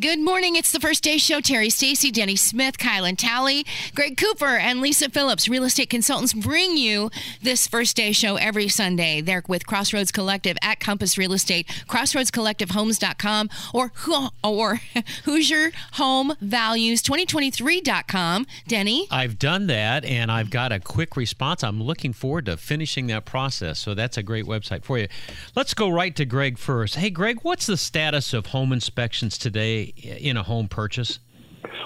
Good morning. It's the first day show. Terri Stacy, Denny Smith, Kylan Talley, Greg Cooper, and Lisa Phillips, real estate consultants, bring you this first day show every Sunday. They're with Crossroads Collective at Compass Real Estate, crossroadscollectivehomes.com, or or Hoosier Home Values 2023.com. Denny? I've done that and I've got a quick response. I'm looking forward to finishing that process. So that's a great website for you. Let's go right to Greg first. Hey, Greg, what's the status of home inspections today in a home purchase?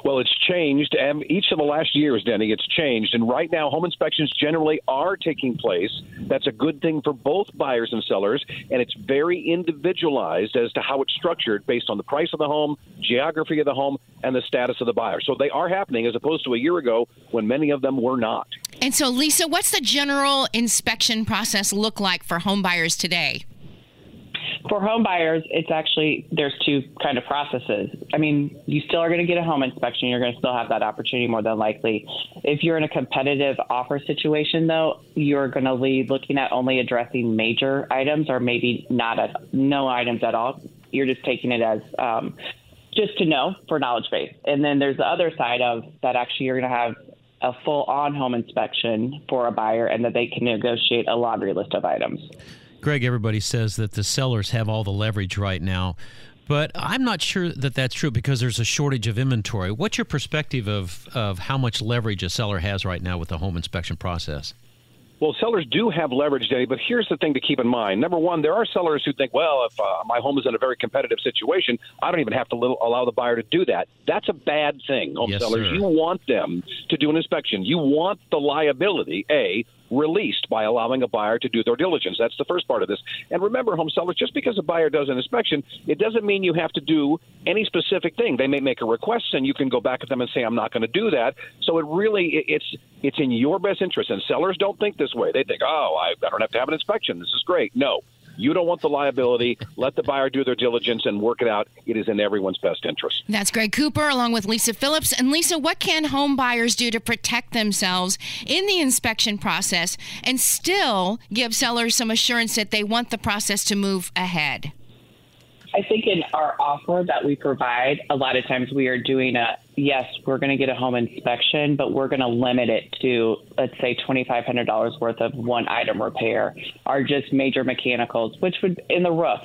Well, it's changed. And each of the last years, Denny, it's changed. And right now, home inspections generally are taking place. That's a good thing for both buyers and sellers. And it's very individualized as to how it's structured based on the price of the home, geography of the home, and the status of the buyer. So they are happening as opposed to a year ago when many of them were not. And so, Lisa, what's the general inspection process look like for home buyers today? For home buyers, it's actually there's two kind of processes. I mean, you still are going to get a home inspection. You're going to still have that opportunity more than likely. If you're in a competitive offer situation, though, you're going to be looking at only addressing major items or maybe not at no items at all. You're just taking it as um, just to know for knowledge base. And then there's the other side of that. Actually, you're going to have a full on home inspection for a buyer, and that they can negotiate a laundry list of items. Greg, everybody says that the sellers have all the leverage right now, but I'm not sure that that's true because there's a shortage of inventory. What's your perspective of, of how much leverage a seller has right now with the home inspection process? Well, sellers do have leverage, Danny, but here's the thing to keep in mind. Number one, there are sellers who think, well, if uh, my home is in a very competitive situation, I don't even have to little, allow the buyer to do that. That's a bad thing, home yes, sellers. Sir. You want them to do an inspection. You want the liability, A, released by allowing a buyer to do their diligence. That's the first part of this. And remember, home sellers, just because a buyer does an inspection, it doesn't mean you have to do any specific thing. They may make a request, and you can go back at them and say, "I'm not going to do that." So it really it's it's in your best interest. And sellers don't think this way. They think, "Oh, I don't have to have an inspection. This is great." No, you don't want the liability. Let the buyer do their diligence and work it out. It is in everyone's best interest. That's Greg Cooper along with Lisa Phillips. And Lisa, what can home buyers do to protect themselves in the inspection process and still give sellers some assurance that they want the process to move ahead? I think in our offer that we provide, a lot of times we are doing a yes, we're going to get a home inspection, but we're going to limit it to, let's say, $2,500 worth of one item repair or just major mechanicals, which would in the roof.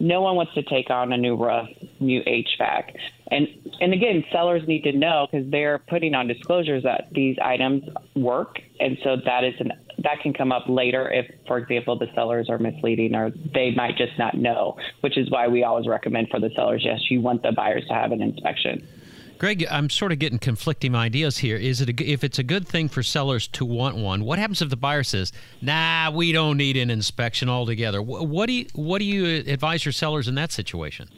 No one wants to take on a new roof, new HVAC. And and again, sellers need to know because they're putting on disclosures that these items work, and so that is an that can come up later if, for example, the sellers are misleading or they might just not know, which is why we always recommend for the sellers, yes, you want the buyers to have an inspection. Greg, I'm sort of getting conflicting ideas here. Is it a, if it's a good thing for sellers to want one? What happens if the buyer says, "Nah, we don't need an inspection altogether"? What do you what do you advise your sellers in that situation?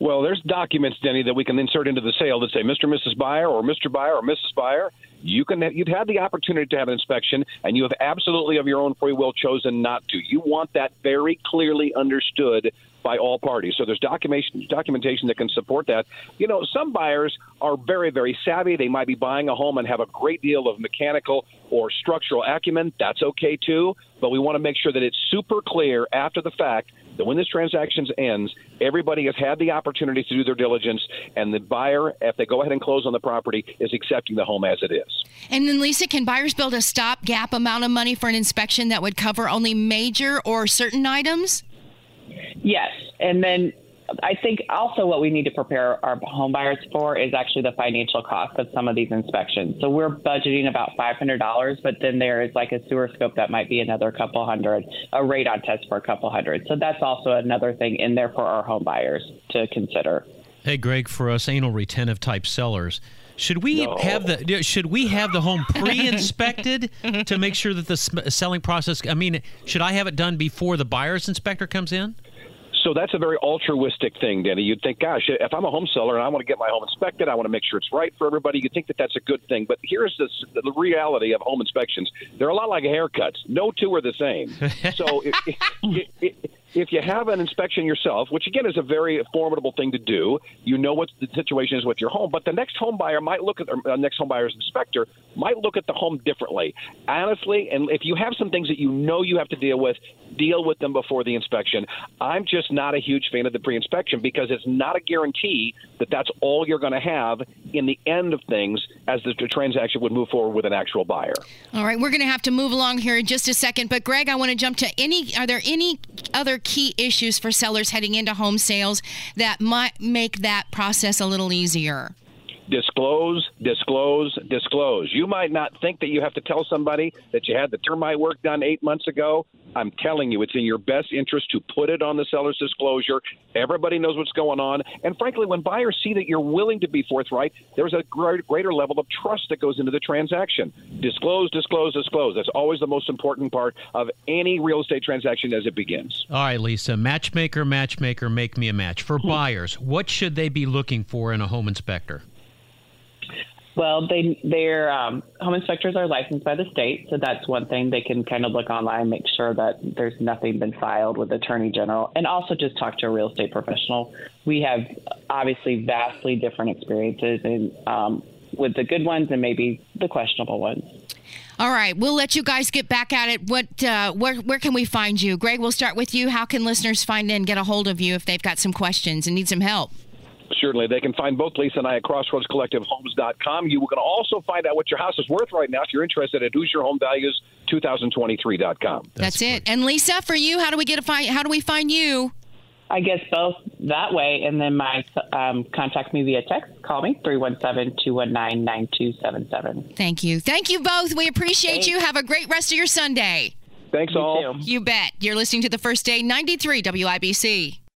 Well, there's documents, Denny, that we can insert into the sale that say Mr. and Mrs. Buyer or Mr. Buyer or Mrs. Buyer. You can you've had the opportunity to have an inspection, and you have absolutely of your own free will chosen not to. You want that very clearly understood by all parties. So there's documentation documentation that can support that. You know, some buyers are very very savvy. They might be buying a home and have a great deal of mechanical or structural acumen. That's okay too. But we want to make sure that it's super clear after the fact that when this transaction ends, everybody has had the opportunity to do their diligence, and the buyer, if they go ahead and close on the property, is accepting the home as it is. And then, Lisa, can buyers build a stopgap amount of money for an inspection that would cover only major or certain items? Yes, and then I think also what we need to prepare our home buyers for is actually the financial cost of some of these inspections. So we're budgeting about $500, but then there is like a sewer scope that might be another couple hundred, a radon test for a couple hundred. So that's also another thing in there for our home buyers to consider. Hey, Greg, for us anal retentive type sellers, should we no. have the should we have the home pre-inspected to make sure that the selling process? I mean, should I have it done before the buyer's inspector comes in? So that's a very altruistic thing, Danny. You'd think, gosh, if I'm a home seller and I want to get my home inspected, I want to make sure it's right for everybody. You'd think that that's a good thing. But here's this, the reality of home inspections: they're a lot like haircuts. No two are the same. so if, if, if, if you have an inspection yourself, which again is a very formidable thing to do, you know what the situation is with your home. But the next home buyer might look at the uh, next home buyer's inspector might look at the home differently. Honestly, and if you have some things that you know you have to deal with, deal with them before the inspection. I'm just not a huge fan of the pre-inspection because it's not a guarantee that that's all you're going to have in the end of things as the transaction would move forward with an actual buyer. All right, we're going to have to move along here in just a second, but Greg, I want to jump to any. Are there any other key issues for sellers heading into home sales that might make that process a little easier? Disclose, disclose, disclose. You might not think that you have to tell somebody that you had the termite work done eight months ago. I'm telling you, it's in your best interest to put it on the seller's disclosure. Everybody knows what's going on. And frankly, when buyers see that you're willing to be forthright, there's a greater level of trust that goes into the transaction. Disclose, disclose, disclose. That's always the most important part of any real estate transaction as it begins. All right, Lisa, matchmaker, matchmaker, make me a match. For hmm. buyers, what should they be looking for in a home inspector? Well, they their um, home inspectors are licensed by the state, so that's one thing they can kind of look online, make sure that there's nothing been filed with attorney general, and also just talk to a real estate professional. We have obviously vastly different experiences, and um, with the good ones and maybe the questionable ones. All right, we'll let you guys get back at it. What, uh, where, where can we find you, Greg? We'll start with you. How can listeners find and get a hold of you if they've got some questions and need some help? Certainly. They can find both Lisa and I at crossroadscollectivehomes.com. You can also find out what your house is worth right now if you're interested at Hoosier home values 2023.com. That's, That's it. And Lisa, for you, how do we get a find how do we find you? I guess both that way, and then my um, contact me via text. Call me 317-219-9277. Thank you. Thank you both. We appreciate Thanks. you. Have a great rest of your Sunday. Thanks you all. Too. You bet. You're listening to the first day 93 WIBC.